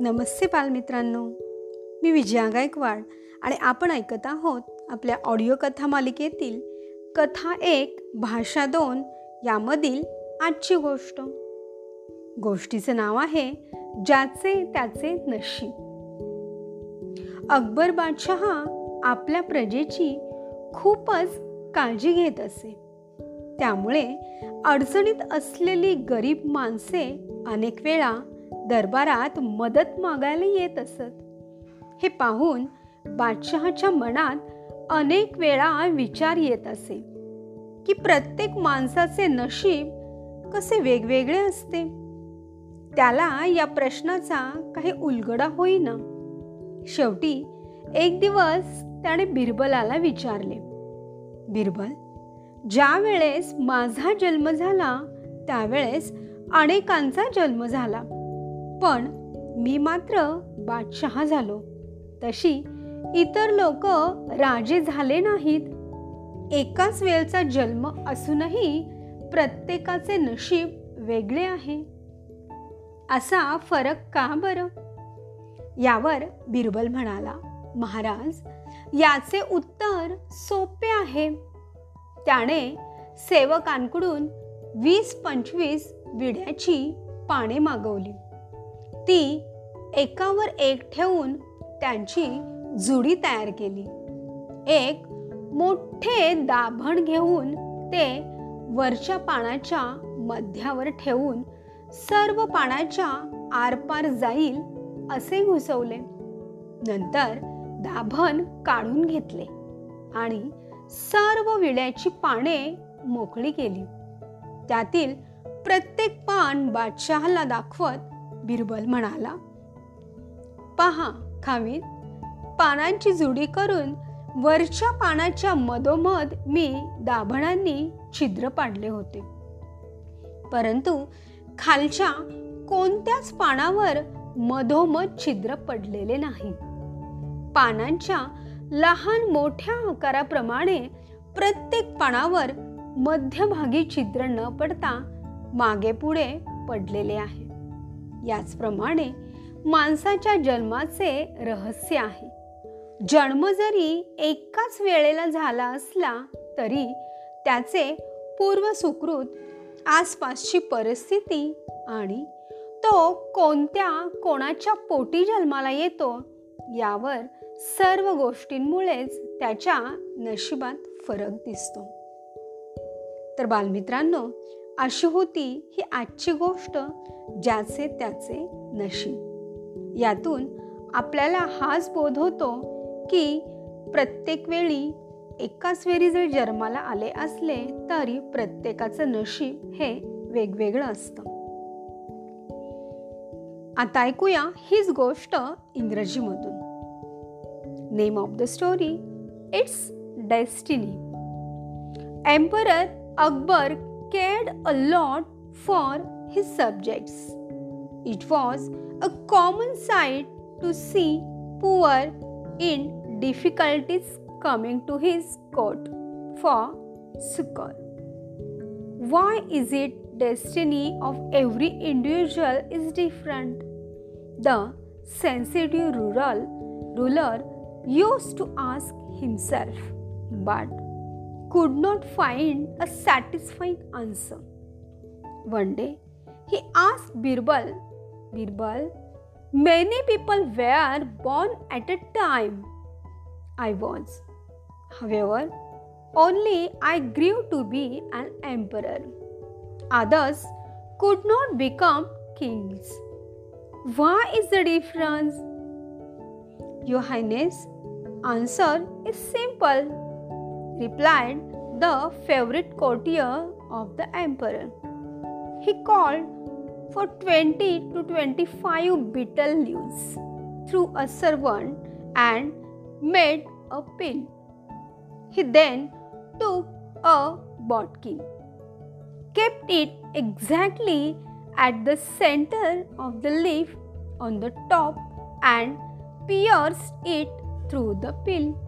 नमस्ते बालमित्रांनो. मी विजया गायकवाड आणि आपण ऐकत आहोत आपल्या ऑडिओ कथा मालिकेतील कथा एक भाषा दोन यामधील आजची गोष्ट. गोष्टीचं नाव आहे ज्याचे त्याचे नशीब. अकबर बादशहा आपल्या प्रजेची खूपच काळजी घेत असे. त्यामुळे अडचणीत असलेली गरीब माणसे अनेक वेळा दरबारात मदत मागायला येत असत. हे पाहून बादशहाच्या मनात अनेक वेळा विचार येत असे की प्रत्येक माणसाचे नशीब कसे वेगवेगळे असते. त्याला या प्रश्नाचा काही उलगडा होईना. शेवटी एक दिवस त्याने बिरबलाला विचारले बिरबल ज्या वेळेस माझा जन्म झाला त्यावेळेस अनेकांचा जन्म झाला. पण मी मात्र बादशहा झालो. तशी इतर लोक राजे झाले नाहीत. एकाच वेळचा जन्म असूनही प्रत्येकाचे नशीब वेगळे आहे. असा फरक का बरं? यावर बिरबल म्हणाला महाराज याचे उत्तर सोपे आहे. त्याने सेवकांकडून वीस पंचवीस विड्याची पाने मागवली. ती एकावर एक ठेवून त्यांची जुडी तयार केली. एक मोठे दाभण घेऊन ते वरच्या पानाच्या मध्यावर ठेवून सर्व पानाच्या आरपार जाईल असे घुसवले. नंतर दाभण काढून घेतले आणि सर्व विड्याची पाने मोकळी केली. त्यातील प्रत्येक पान बादशहाला दाखवत बिरबल म्हणाला. पहा खावीत पानांची जुडी करून वरच्या पानाच्या मधोमध मी दाभणांनी छिद्र पाडले होते. परंतु खालच्या कोणत्याच पानावर मधोमध छिद्र पडलेले नाही. पानांच्या लहान मोठ्या आकाराप्रमाणे प्रत्येक पानावर मध्यभागी छिद्र न पडता मागे पुढे पडलेले आहे. याचप्रमाणे माणसाच्या जन्माचे रहस्य आहे. जन्म जरी एकाच वेळेला झाला असला तरी त्याचे पूर्व सुकृत आसपासची परिस्थिती आणि तो कोणत्या कोणाच्या पोटी जन्माला येतो यावर सर्व गोष्टींमुळेच त्याच्या नशिबात फरक दिसतो. तर बालमित्रांनो अशी होती ही आजची गोष्ट ज्याचे त्याचे नशीब. यातून आपल्याला हाच बोध होतो की प्रत्येक वेळी एकाच वेळी जर जन्माला आले असले तरी प्रत्येकाचं नशीब हे वेगवेगळं असतं. आता ऐकूया हीच गोष्ट इंग्रजीमधून. Name of the story it's destiny emperor Akbar cared a lot for his subjects. It was a common sight to see poor in difficulties coming to his court for succor. Why is it destiny of every individual is different? The sensitive rural ruler used to ask himself, but could not find a satisfying answer. One day he asked Birbal, Birbal, many people were born at a time. I was. However, only I grew to be an emperor. Others could not become kings. Why is the difference? Your Highness, answer is simple replied the favorite courtier of the emperor. He called for 20 to 25 betel leaves through a servant and made a pin. He then took a bodkin, kept it exactly at the center of the leaf on the top, and pierced it through the pill.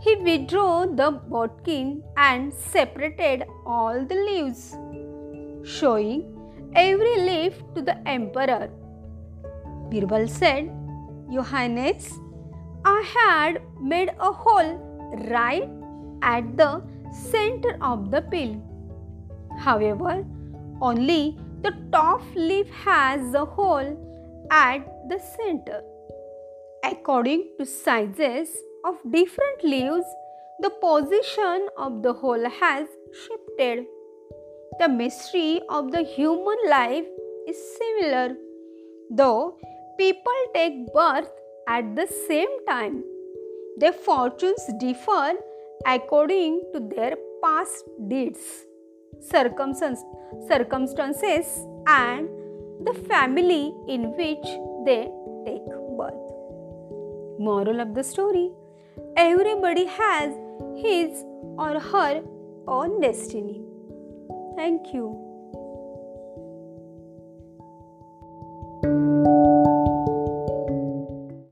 He withdrew the bodkin and separated all the leaves, showing every leaf to the emperor. Birbal said, Your Highness, I had made a hole right at the center of the pill. However, only the top leaf has a hole at the center. According to sizes of different leaves, the position of the hole has shifted. The mystery of the human life is similar, though people take birth at the same time. Their fortunes differ according to their past deeds, circumstances, and the family in which they take birth. Moral of the story Everybody has his or her own destiny. Thank you.